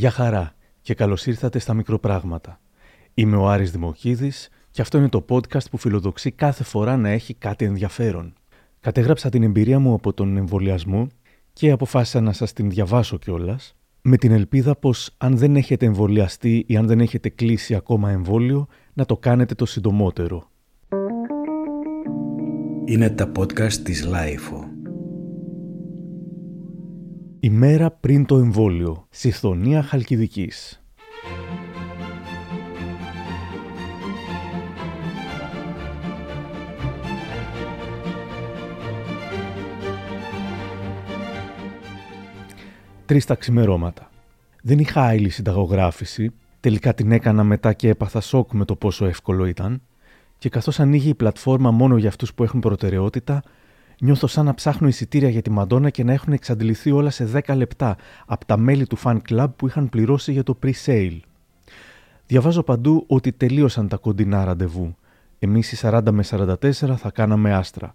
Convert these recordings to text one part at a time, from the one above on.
Γεια χαρά και καλώς ήρθατε στα μικροπράγματα. Είμαι ο Άρης Δημοκίδης και αυτό είναι το podcast που φιλοδοξεί κάθε φορά να έχει κάτι ενδιαφέρον. Κατέγραψα την εμπειρία μου από τον εμβολιασμό και αποφάσισα να σας την διαβάσω κιόλας, με την ελπίδα πως αν δεν έχετε εμβολιαστεί ή αν δεν έχετε κλείσει ακόμα εμβόλιο, να το κάνετε το συντομότερο. Είναι τα podcast της Lifeo. Η μέρα πριν το εμβόλιο. Συθονία Χαλκιδικής. Τρεις τα ξημερώματα. Δεν είχα άειλη συνταγογράφηση, τελικά την έκανα μετά και έπαθα σοκ με το πόσο εύκολο ήταν και καθώς ανοίγει η πλατφόρμα μόνο για αυτούς που έχουν προτεραιότητα, Νιώθω σαν να ψάχνω εισιτήρια για τη Μαντόνα και να έχουν εξαντληθεί όλα σε 10 λεπτά από τα μέλη του fan club που είχαν πληρώσει για το pre-sale. Διαβάζω παντού ότι τελείωσαν τα κοντινά ραντεβού. Εμείς οι 40 με 44 θα κάναμε άστρα.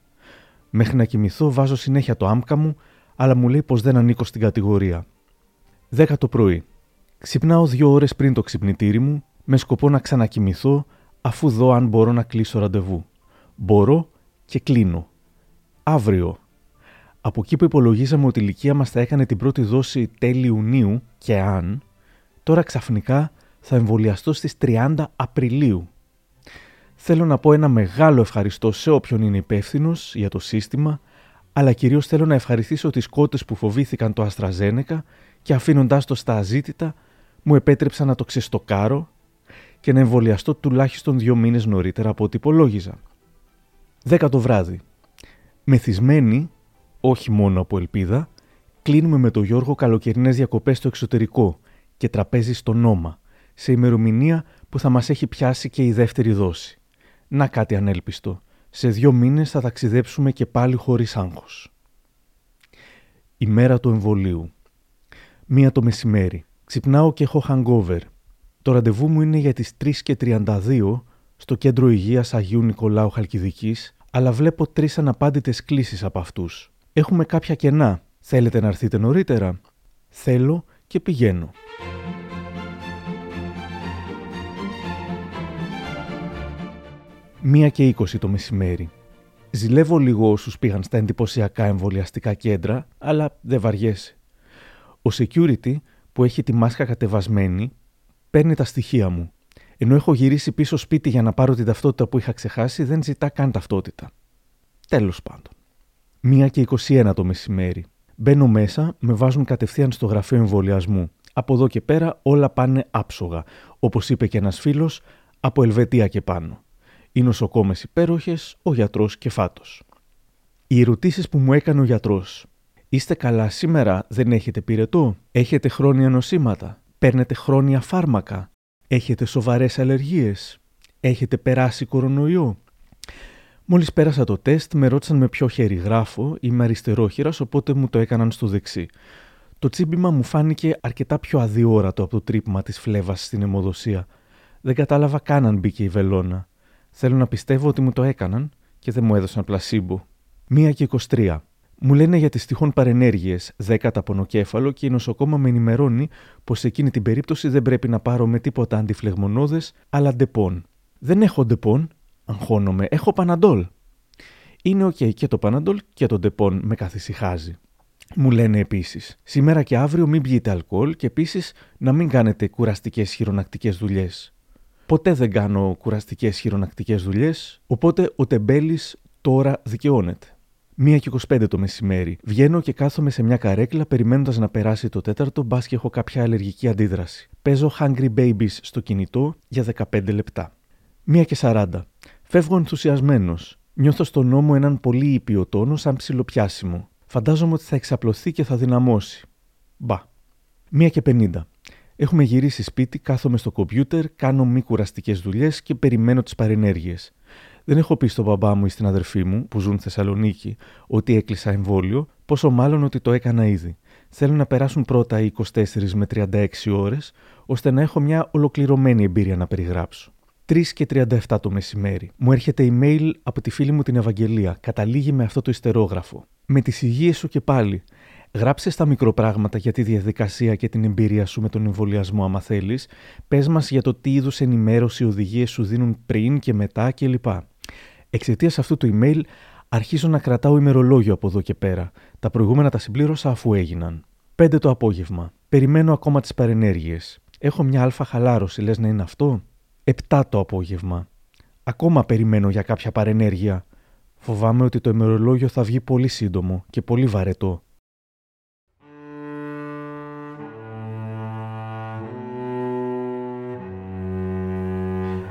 Μέχρι να κοιμηθώ βάζω συνέχεια το άμκα μου, αλλά μου λέει πως δεν ανήκω στην κατηγορία. 10 το πρωί. Ξυπνάω δύο ώρες πριν το ξυπνητήρι μου, με σκοπό να ξανακοιμηθώ, αφού δω αν μπορώ να κλείσω ραντεβού. Μπορώ και κλείνω αύριο. Από εκεί που υπολογίζαμε ότι η ηλικία μας θα έκανε την πρώτη δόση τέλη Ιουνίου και αν, τώρα ξαφνικά θα εμβολιαστώ στις 30 Απριλίου. Θέλω να πω ένα μεγάλο ευχαριστώ σε όποιον είναι υπεύθυνος για το σύστημα, αλλά κυρίως θέλω να ευχαριστήσω τις κότες που φοβήθηκαν το Αστραζένεκα και αφήνοντάς το στα αζήτητα, μου επέτρεψαν να το ξεστοκάρω και να εμβολιαστώ τουλάχιστον δύο μήνες νωρίτερα από ό,τι υπολόγιζα. 10 το βράδυ. Μεθυσμένοι, όχι μόνο από ελπίδα, κλείνουμε με τον Γιώργο καλοκαιρινές διακοπές στο εξωτερικό και τραπέζι στο Νόμα, σε ημερομηνία που θα μας έχει πιάσει και η δεύτερη δόση. Να κάτι ανέλπιστο. Σε δύο μήνες θα ταξιδέψουμε και πάλι χωρίς άγχος. Η μέρα του εμβολίου. Μία το μεσημέρι. Ξυπνάω και έχω hangover. Το ραντεβού μου είναι για τις 3 και 32 στο Κέντρο Υγείας Αγίου Νικολάου Χαλκιδικής αλλά βλέπω τρεις αναπάντητες κλήσει από αυτούς. Έχουμε κάποια κενά. Θέλετε να έρθετε νωρίτερα; Θέλω και πηγαίνω. Μία και είκοσι το μεσημέρι. Ζηλεύω λίγο όσους πήγαν στα εντυπωσιακά εμβολιαστικά κέντρα, αλλά δεν βαριέσαι. Ο security που έχει τη μάσκα κατεβασμένη παίρνει τα στοιχεία μου ενώ έχω γυρίσει πίσω σπίτι για να πάρω την ταυτότητα που είχα ξεχάσει, δεν ζητά καν ταυτότητα. Τέλος πάντων. Μία και 21 το μεσημέρι. Μπαίνω μέσα, με βάζουν κατευθείαν στο γραφείο εμβολιασμού. Από εδώ και πέρα όλα πάνε άψογα. Όπως είπε και ένας φίλος, από Ελβετία και πάνω. Οι νοσοκόμες υπέροχες, ο γιατρός και φάτο. Οι ερωτήσεις που μου έκανε ο γιατρός. Είστε καλά σήμερα, δεν έχετε πυρετό, έχετε χρόνια νοσήματα, παίρνετε χρόνια φάρμακα, Έχετε σοβαρές αλλεργίες; Έχετε περάσει κορονοϊό; Μόλις πέρασα το τεστ, με ρώτησαν με ποιο χέρι γράφω, είμαι αριστερόχειρας, οπότε μου το έκαναν στο δεξί. Το τσίμπημα μου φάνηκε αρκετά πιο αδιόρατο από το τρύπημα της φλέβας στην αιμοδοσία. Δεν κατάλαβα καν αν μπήκε η βελόνα. Θέλω να πιστεύω ότι μου το έκαναν και δεν μου έδωσαν πλασίμπο. Μία και 23. Μου λένε για τις τυχόν παρενέργειες, δέκατα πονοκέφαλο και η νοσοκόμα με ενημερώνει πως σε εκείνη την περίπτωση δεν πρέπει να πάρω με τίποτα αντιφλεγμονώδες, αλλά Depon. Δεν έχω Depon, αγχώνομαι, έχω Panadol. Είναι οκ και το Panadol και το Depon με καθησυχάζει. Μου λένε επίσης, σήμερα και αύριο μην πιείτε αλκοόλ και επίσης να μην κάνετε κουραστικές χειρονακτικές δουλειές. Ποτέ δεν κάνω κουραστικές χειρονακτικές δουλειές, οπότε ο τεμπέλης τώρα δικαιώνεται. Μία και 25 το μεσημέρι. Βγαίνω και κάθομαι σε μια καρέκλα περιμένοντας να περάσει το τέταρτο, μπας και έχω κάποια αλλεργική αντίδραση. Παίζω Hungry Babies στο κινητό για 15 λεπτά. Μία και 40. Φεύγω ενθουσιασμένος. Νιώθω στον νόμο έναν πολύ ήπιο τόνο σαν ψιλοπιάσιμο. Φαντάζομαι ότι θα εξαπλωθεί και θα δυναμώσει. Μπα. Μία και 50. Έχουμε γυρίσει σπίτι, κάθομαι στο κομπιούτερ, κάνω μη κουραστικές δουλειές και περιμένω τις παρενέργειες. Δεν έχω πει στον μπαμπά μου ή στην αδερφή μου, που ζουν Θεσσαλονίκη, ότι έκλεισα εμβόλιο, πόσο μάλλον ότι το έκανα ήδη. Θέλω να περάσουν πρώτα οι 24 με 36 ώρες, ώστε να έχω μια ολοκληρωμένη εμπειρία να περιγράψω. 3 και 37 το μεσημέρι. Μου έρχεται email από τη φίλη μου την Ευαγγελία. Καταλήγει με αυτό το ιστερόγραφο. Με τις υγείες σου και πάλι. Γράψε στα μικροπράγματα για τη διαδικασία και την εμπειρία σου με τον εμβολιασμό, άμα θέλεις. Πες μας για το τι είδους ενημέρωση οδηγίες σου δίνουν πριν και μετά κλπ. Εξαιτίας αυτού του email, αρχίζω να κρατάω ημερολόγιο από εδώ και πέρα. Τα προηγούμενα τα συμπλήρωσα αφού έγιναν. 5 το απόγευμα. Περιμένω ακόμα τις παρενέργειες. Έχω μια αλφα χαλάρωση, λες να είναι αυτό; 7 το απόγευμα. Ακόμα περιμένω για κάποια παρενέργεια. Φοβάμαι ότι το ημερολόγιο θα βγει πολύ σύντομο και πολύ βαρετό.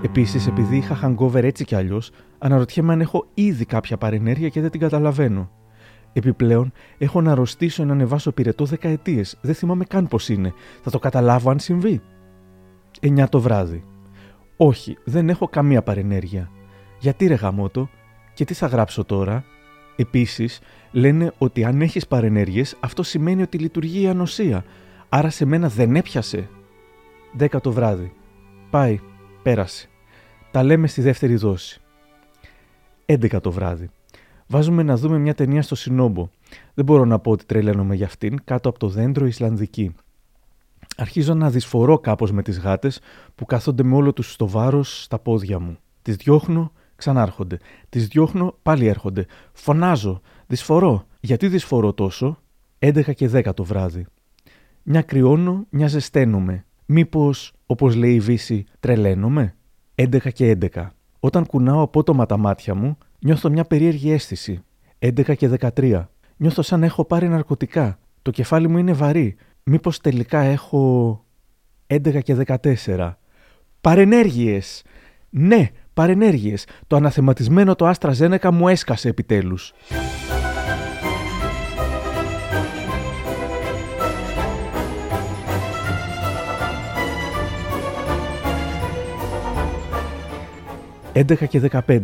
Επίσης, επειδή είχα hangover έτσι κι αλλιώς, αναρωτιέμαι αν έχω ήδη κάποια παρενέργεια και δεν την καταλαβαίνω. Επιπλέον, έχω να αρρωστήσω να ανεβάσω πυρετό δεκαετίες. Δεν θυμάμαι καν πώς είναι. Θα το καταλάβω αν συμβεί. 9 το βράδυ. Όχι, δεν έχω καμία παρενέργεια. Γιατί ρε γαμότο, και τι θα γράψω τώρα; Επίσης, λένε ότι αν έχεις παρενέργειες, αυτό σημαίνει ότι λειτουργεί η ανοσία. Άρα σε μένα δεν έπιασε. 10 το βράδυ. Πάει, πέρασε. Τα λέμε στη δεύτερη δόση. 11 το βράδυ. Βάζουμε να δούμε μια ταινία στο Συνόμπο. Δεν μπορώ να πω ότι τρελαίνομαι για αυτήν, κάτω από το δέντρο Ισλανδική. Αρχίζω να δυσφορώ κάπως με τις γάτες που καθόνται με όλο τους στο βάρος στα πόδια μου. Τις διώχνω, ξανάρχονται. Τις διώχνω, πάλι έρχονται. Φωνάζω, δυσφορώ. Γιατί δυσφορώ τόσο; 11 και 10 το βράδυ. Μια κρυώνω, μια ζεσταίνομαι. Μήπως, όπως λέει η Βύση, τρελαίνομαι; 11 και 11. Όταν κουνάω απότομα τα μάτια μου, νιώθω μια περίεργη αίσθηση. 11 και 13. Νιώθω σαν να έχω πάρει ναρκωτικά. Το κεφάλι μου είναι βαρύ. Μήπως τελικά έχω 11 και 14. Παρενέργειες! Ναι, παρενέργειες. Το αναθεματισμένο το Άστρα Ζένεκα μου έσκασε επιτέλους. 11 και 15.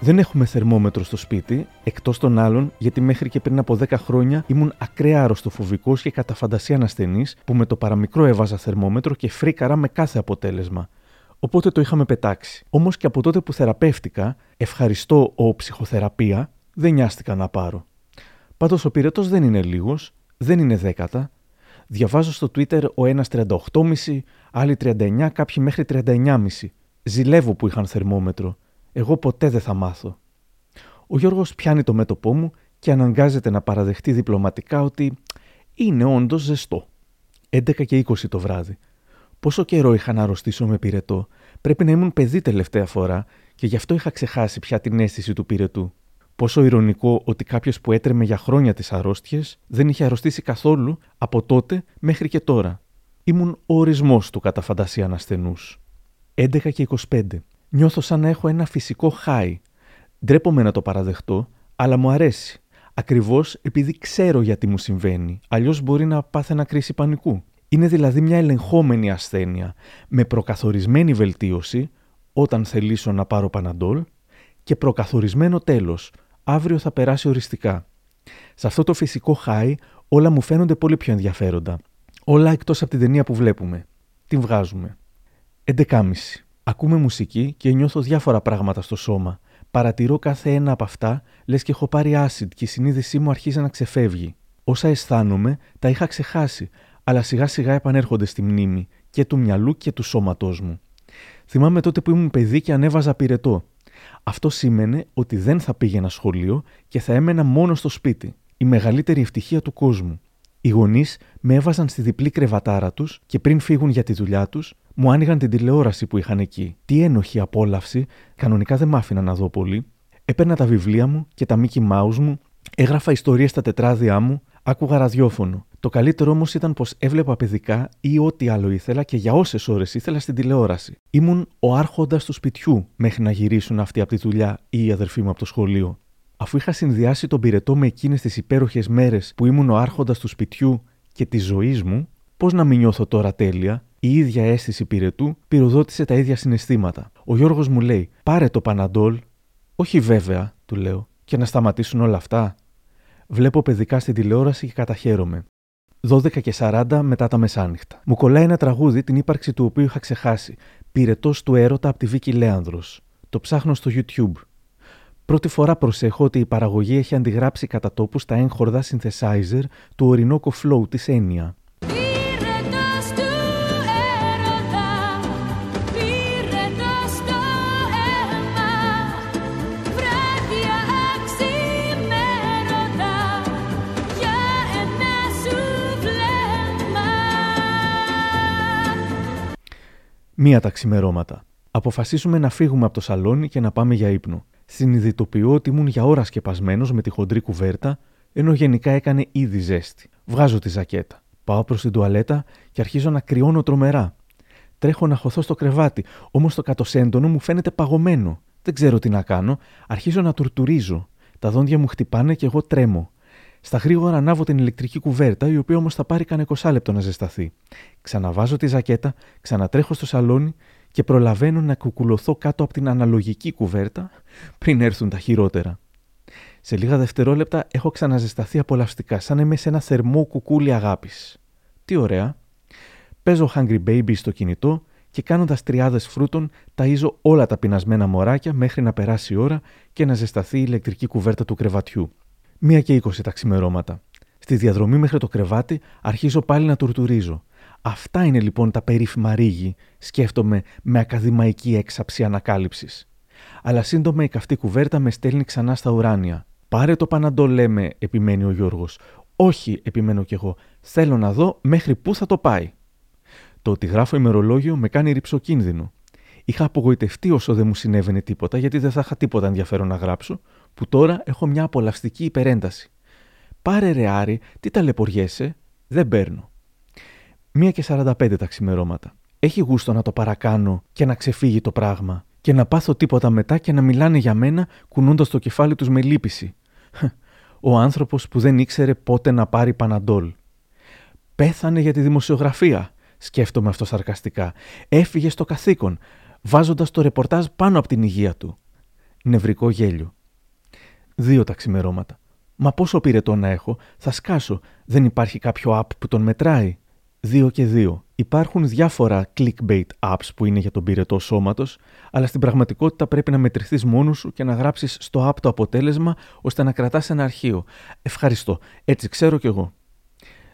Δεν έχουμε θερμόμετρο στο σπίτι, εκτός των άλλων, γιατί μέχρι και πριν από 10 χρόνια ήμουν ακραία αρρωστοφοβικό και κατά φαντασία ανασθενή που με το παραμικρό έβαζα θερμόμετρο και φρίκαρα με κάθε αποτέλεσμα. Οπότε το είχαμε πετάξει. Όμως και από τότε που θεραπεύτηκα, ευχαριστώ ο ψυχοθεραπεία, δεν νοιάστηκα να πάρω. Πάντως ο πυρετός δεν είναι λίγος, δεν είναι δέκατα. Διαβάζω στο Twitter ο ένας 38,5, άλλοι 39, κάποιοι μέχρι 39,5. Ζηλεύω που είχαν θερμόμετρο. Εγώ ποτέ δεν θα μάθω. Ο Γιώργος πιάνει το μέτωπό μου και αναγκάζεται να παραδεχτεί διπλωματικά ότι είναι όντως ζεστό. 11 και 20 το βράδυ. Πόσο καιρό είχα να αρρωστήσω με πυρετό. Πρέπει να ήμουν παιδί τελευταία φορά και γι' αυτό είχα ξεχάσει πια την αίσθηση του πυρετού. Πόσο ηρωνικό ότι κάποιος που έτρεμε για χρόνια τις αρρώστιες δεν είχε αρρωστήσει καθόλου από τότε μέχρι και τώρα. Ήμουν ο ορισμός του κατά φαντασία ανασθενούς. 11 και 25. Νιώθω σαν να έχω ένα φυσικό high. Ντρέπομαι να το παραδεχτώ, αλλά μου αρέσει. Ακριβώς επειδή ξέρω γιατί μου συμβαίνει. Αλλιώς μπορεί να πάθαινα κρίση πανικού. Είναι δηλαδή μια ελεγχόμενη ασθένεια με προκαθορισμένη βελτίωση όταν θελήσω να πάρω παναντόλ και προκαθορισμένο τέλος. Αύριο θα περάσει οριστικά. Σε αυτό το φυσικό high όλα μου φαίνονται πολύ πιο ενδιαφέροντα. Όλα εκτός από την ταινία που βλέπουμε. Την βγάζουμε. 11.30. Ακούμε μουσική και νιώθω διάφορα πράγματα στο σώμα. Παρατηρώ κάθε ένα από αυτά, λες και έχω πάρει acid και η συνείδησή μου αρχίζει να ξεφεύγει. Όσα αισθάνομαι, τα είχα ξεχάσει, αλλά σιγά σιγά επανέρχονται στη μνήμη και του μυαλού και του σώματός μου. Θυμάμαι τότε που ήμουν παιδί και ανέβαζα πυρετό. Αυτό σήμαινε ότι δεν θα πήγαινα σχολείο και θα έμενα μόνο στο σπίτι. Η μεγαλύτερη ευτυχία του κόσμου. Οι γονείς με έβαζαν στη διπλή κρεβατάρα τους και πριν φύγουν για τη δουλειά τους, μου άνοιγαν την τηλεόραση που είχαν εκεί. Τι ένοχη απόλαυση, κανονικά δεν μ' άφηνα να δω πολύ. Έπαιρνα τα βιβλία μου και τα Mickey Mouse μου, έγραφα ιστορίες στα τετράδια μου, άκουγα ραδιόφωνο. Το καλύτερο όμως ήταν πως έβλεπα παιδικά ή ό,τι άλλο ήθελα και για όσες ώρες ήθελα στην τηλεόραση. Ήμουν ο άρχοντας του σπιτιού μέχρι να γυρίσουν αυτοί από τη δουλειά ή οι αδερφοί μου από το σχολείο. Αφού είχα συνδυάσει τον πυρετό με εκείνες τις υπέροχες μέρες που ήμουν ο άρχοντας του σπιτιού και της ζωής μου, πώς να μην νιώθω τώρα τέλεια, η ίδια αίσθηση πυρετού πυροδότησε τα ίδια συναισθήματα. Ο Γιώργος μου λέει: Πάρε το Παναντόλ. Όχι βέβαια, του λέω, και να σταματήσουν όλα αυτά. Βλέπω παιδικά στην τηλεόραση και καταχαίρομαι. 12 και 40 μετά τα μεσάνυχτα. Μου κολλάει ένα τραγούδι την ύπαρξη του οποίου είχα ξεχάσει. Πυρετός του έρωτα από τη Βίκη Λέανδρος. Το ψάχνω στο YouTube. Πρώτη φορά προσέχω ότι η παραγωγή έχει αντιγράψει κατά τόπους τα έγχορδα synthesizer του Orinoco Flow της Έννοια. Μία τα ξημερώματα. Αποφασίσουμε να φύγουμε από το σαλόνι και να πάμε για ύπνο. Συνειδητοποιώ ότι ήμουν για ώρα σκεπασμένος με τη χοντρή κουβέρτα, ενώ γενικά έκανε ήδη ζέστη. Βγάζω τη ζακέτα. Πάω προς την τουαλέτα και αρχίζω να κρυώνω τρομερά. Τρέχω να χωθώ στο κρεβάτι, όμως το κατοσέντονο μου φαίνεται παγωμένο. Δεν ξέρω τι να κάνω, αρχίζω να τουρτουρίζω. Τα δόντια μου χτυπάνε και εγώ τρέμω. Στα γρήγορα ανάβω την ηλεκτρική κουβέρτα, η οποία όμως θα πάρει κανένα 20 λεπτό να ζεσταθεί. Ξαναβάζω τη ζακέτα, ξανατρέχω στο σαλόνι και προλαβαίνω να κουκουλωθώ κάτω από την αναλογική κουβέρτα πριν έρθουν τα χειρότερα. Σε λίγα δευτερόλεπτα έχω ξαναζεσταθεί απολαυστικά, σαν να είμαι σε ένα θερμό κουκούλι αγάπης. Τι ωραία. Παίζω Hungry Baby στο κινητό και κάνοντας τριάδες φρούτων, ταΐζω όλα τα πεινασμένα μωράκια μέχρι να περάσει η ώρα και να ζεσταθεί η ηλεκτρική κουβέρτα του κρεβατιού. Μία και είκοσι τα ξημερώματα. Στη διαδρομή μέχρι το κρεβάτι αρχίζω πάλι να τουρτουρίζω. Αυτά είναι λοιπόν τα περίφημα ρίγη, σκέφτομαι με ακαδημαϊκή έξαψη ανακάλυψης. Αλλά σύντομα η καυτή κουβέρτα με στέλνει ξανά στα ουράνια. Πάρε το παναντό, λέμε, επιμένει ο Γιώργος. Όχι, επιμένω κι εγώ. Θέλω να δω μέχρι πού θα το πάει. Το ότι γράφω ημερολόγιο με κάνει ρηψοκίνδυνο. Είχα απογοητευτεί όσο δεν μου συνέβαινε τίποτα, γιατί δεν θα είχα τίποτα ενδιαφέρον να γράψω, που τώρα έχω μια απολαυστική υπερένταση. Πάρε ρε Άρη, τι ταλαιπωριέσαι, δεν παίρνω. Μία και 45 τα ξημερώματα. Έχει γούστο να το παρακάνω και να ξεφύγει το πράγμα και να πάθω τίποτα μετά και να μιλάνε για μένα κουνώντας το κεφάλι τους με λύπηση. Ο άνθρωπος που δεν ήξερε πότε να πάρει παναντόλ. Πέθανε για τη δημοσιογραφία, σκέφτομαι αυτό σαρκαστικά. Έφυγε στο καθήκον, βάζοντας το ρεπορτάζ πάνω από την υγεία του. Νευρικό γέλιο. Δύο τα ξημερώματα. Μα πόσο πυρετό να έχω, θα σκάσω. Δεν υπάρχει κάποιο app που τον μετράει. Δύο και δύο. Υπάρχουν διάφορα clickbait apps που είναι για τον πυρετό σώματος, αλλά στην πραγματικότητα πρέπει να μετρηθείς μόνος σου και να γράψεις στο app το αποτέλεσμα ώστε να κρατάς ένα αρχείο. Ευχαριστώ. Έτσι ξέρω κι εγώ.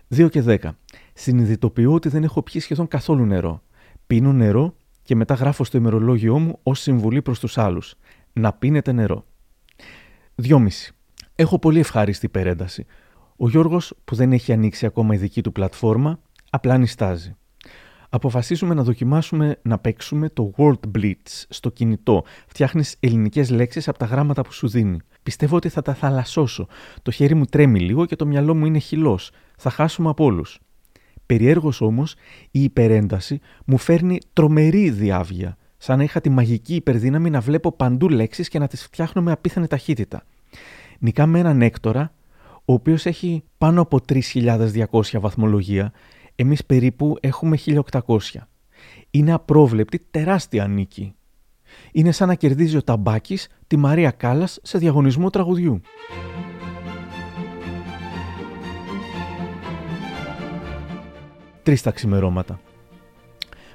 Δύο και δέκα. Συνειδητοποιώ ότι δεν έχω πιει σχεδόν καθόλου νερό. Πίνω νερό και μετά γράφω στο ημερολόγιό μου ως συμβουλή προς τους άλλους. Να πίνετε νερό. 2,5. Έχω πολύ ευχάριστη υπερένταση. Ο Γιώργος που δεν έχει ανοίξει ακόμα η δική του πλατφόρμα απλά νιστάζει. Αποφασίσουμε να δοκιμάσουμε να παίξουμε το World Blitz στο κινητό. Φτιάχνεις ελληνικές λέξεις από τα γράμματα που σου δίνει. Πιστεύω ότι θα τα θαλασσώσω. Το χέρι μου τρέμει λίγο και το μυαλό μου είναι χυλός. Θα χάσουμε από όλους. Περιέργως όμως, η υπερένταση μου φέρνει τρομερή διάβγεια. Σαν να είχα τη μαγική υπερδύναμη να βλέπω παντού λέξεις και να τις φτιάχνω με απίθανη ταχύτητα. Νικάμε έναν έκτορα, ο οποίος έχει πάνω από 3.200 βαθμολογία εμείς περίπου έχουμε 1800. Είναι απρόβλεπτη τεράστια νίκη. Είναι σαν να κερδίζει ο Ταμπάκης τη Μαρία Κάλλας σε διαγωνισμό τραγουδιού. Τρεις τα ξημερώματα.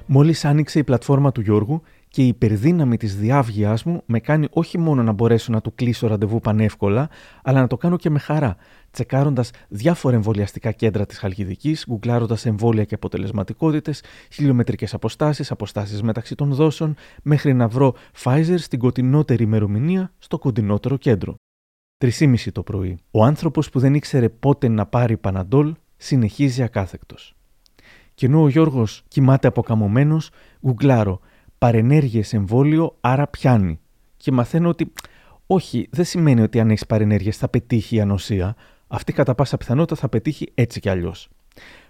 Μόλις άνοιξε η πλατφόρμα του Γιώργου και η υπερδύναμη της διάβγειάς μου με κάνει όχι μόνο να μπορέσω να του κλείσω ραντεβού πανεύκολα, αλλά να το κάνω και με χαρά, τσεκάροντας διάφορα εμβολιαστικά κέντρα της Χαλκιδικής, γκουγκλάροντας εμβόλια και αποτελεσματικότητες, χιλιομετρικές αποστάσεις, αποστάσεις μεταξύ των δόσεων, μέχρι να βρω Pfizer στην κοντινότερη ημερομηνία στο κοντινότερο κέντρο. 3.30 το πρωί. Ο άνθρωπος που δεν ήξερε πότε να πάρει Παναντόλ συνεχίζει ακάθεκτος. Και ενώ ο Γιώργος κοιμάται αποκαμωμένος, γκουγκλάρω παρενέργειες εμβόλιο, άρα πιάνει. Και μαθαίνω ότι όχι, δεν σημαίνει ότι αν έχεις παρενέργειες θα πετύχει η ανοσία, αυτή κατά πάσα πιθανότητα θα πετύχει έτσι κι αλλιώς.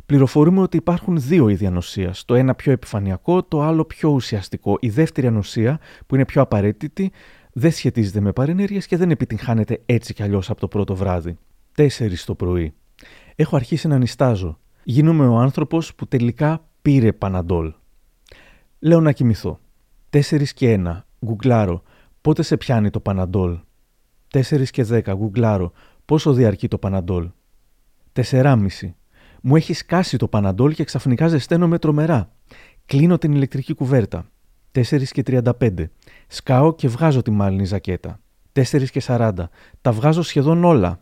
Πληροφορούμε ότι υπάρχουν δύο είδη ανοσίας. Το ένα πιο επιφανειακό, το άλλο πιο ουσιαστικό. Η δεύτερη ανοσία, που είναι πιο απαραίτητη, δεν σχετίζεται με παρενέργειες και δεν επιτυγχάνεται έτσι κι αλλιώς από το πρώτο βράδυ. 4 το πρωί. Έχω αρχίσει να νιστάζω. Γίνομαι ο άνθρωπος που τελικά πήρε παναντόλ. Λέω να κοιμηθώ. 4 και 1. Γκουγκλάρω. Πότε σε πιάνει το παναντόλ. 4 και 10. Γκουγκλάρω. Πόσο διαρκεί το παναντόλ. 4,5. Μου έχει σκάσει το παναντόλ και ξαφνικά ζεσταίνομαι τρομερά. Κλείνω την ηλεκτρική κουβέρτα. 4 και 35. Σκάω και βγάζω τη μάλινη ζακέτα. 4 και 40. Τα βγάζω σχεδόν όλα.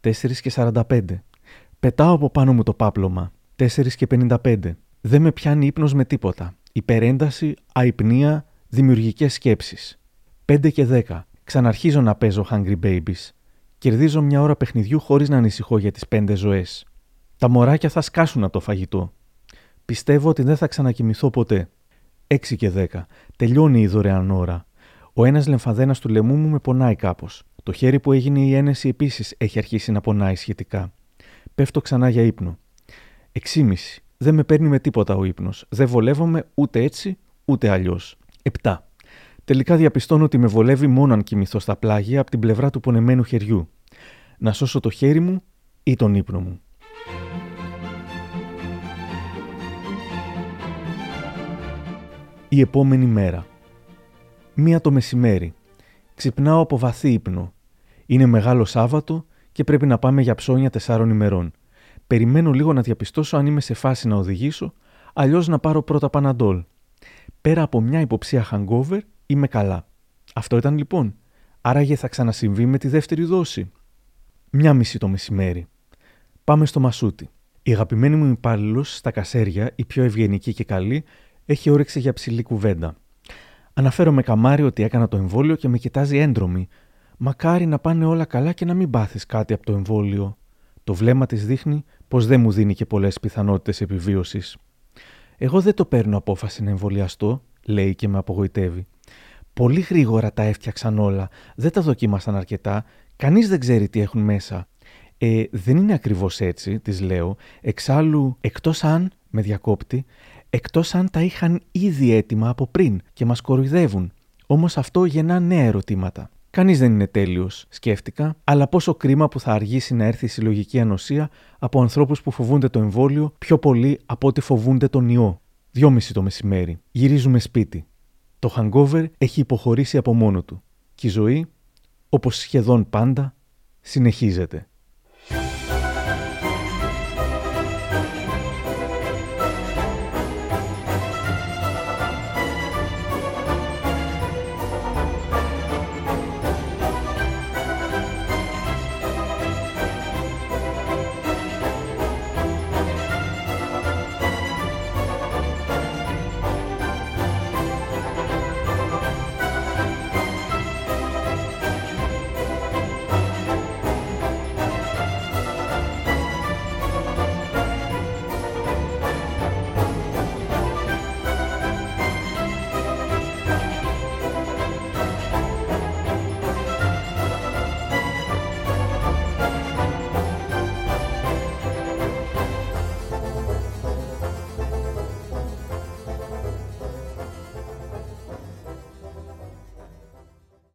4 και 45. Πετάω από πάνω μου το πάπλωμα. 4 και 55. Δεν με πιάνει ύπνος με τίποτα. Υπερένταση, αϊπνία, δημιουργικές σκέψεις. 5 και 10. Ξαναρχίζω να παίζω Hungry Babies. Κερδίζω μια ώρα παιχνιδιού χωρίς να ανησυχώ για τις 5 ζωές. Τα μωράκια θα σκάσουν από το φαγητό. Πιστεύω ότι δεν θα ξανακοιμηθώ ποτέ. 6 και 10. Τελειώνει η δωρεάν ώρα. Ο ένας λεμφαδένας του λαιμού μου με πονάει κάπως. Το χέρι που έγινε η ένεση επίσης έχει αρχίσει να πονάει σχετικά. Πέφτω ξανά για ύπνο. 6,5. Δεν με παίρνει με τίποτα ο ύπνος. Δεν βολεύομαι ούτε έτσι ούτε αλλιώς. 7. Τελικά διαπιστώνω ότι με βολεύει μόνο αν κοιμηθώ στα πλάγια από την πλευρά του πονεμένου χεριού. Να σώσω το χέρι μου ή τον ύπνο μου. Η επόμενη μέρα. Μία το μεσημέρι. Ξυπνάω από βαθύ ύπνο. Είναι μεγάλο Σάββατο και πρέπει να πάμε για ψώνια τεσσάρων ημερών. Περιμένω λίγο να διαπιστώσω αν είμαι σε φάση να οδηγήσω, αλλιώς να πάρω πρώτα παναντόλ. Πέρα από μια υποψία hangover, είμαι καλά. Αυτό ήταν λοιπόν. Άραγε θα ξανασυμβεί με τη δεύτερη δόση. Μια μισή το μεσημέρι. Πάμε στο Μασούτι. Η αγαπημένη μου υπάλληλος στα κασέρια, η πιο ευγενική και καλή, έχει όρεξη για ψηλή κουβέντα. Αναφέρω με καμάρι ότι έκανα το εμβόλιο και με κοιτάζει έντρομη. Μακάρι να πάνε όλα καλά και να μην πάθεις κάτι από το εμβόλιο. Το βλέμμα της δείχνει πως δεν μου δίνει και πολλές πιθανότητες επιβίωσης. Εγώ δεν το παίρνω απόφαση να εμβολιαστώ, λέει και με απογοητεύει. Πολύ γρήγορα τα έφτιαξαν όλα. Δεν τα δοκίμασαν αρκετά. Κανείς δεν ξέρει τι έχουν μέσα. Ε, δεν είναι ακριβώς έτσι, της λέω. Εξάλλου, εκτός αν, με διακόπτη, εκτός αν τα είχαν ήδη έτοιμα από πριν και μας κοροϊδεύουν. Όμως αυτό γεννά νέα ερωτήματα. Κανείς δεν είναι τέλειος, σκέφτηκα, αλλά πόσο κρίμα που θα αργήσει να έρθει η συλλογική ανοσία από ανθρώπους που φοβούνται το εμβόλιο πιο πολύ από ότι φοβούνται τον ιό. Δυόμιση το μεσημέρι. Γυρίζουμε σπίτι. Το hangover έχει υποχωρήσει από μόνο του. Και η ζωή, όπως σχεδόν πάντα, συνεχίζεται.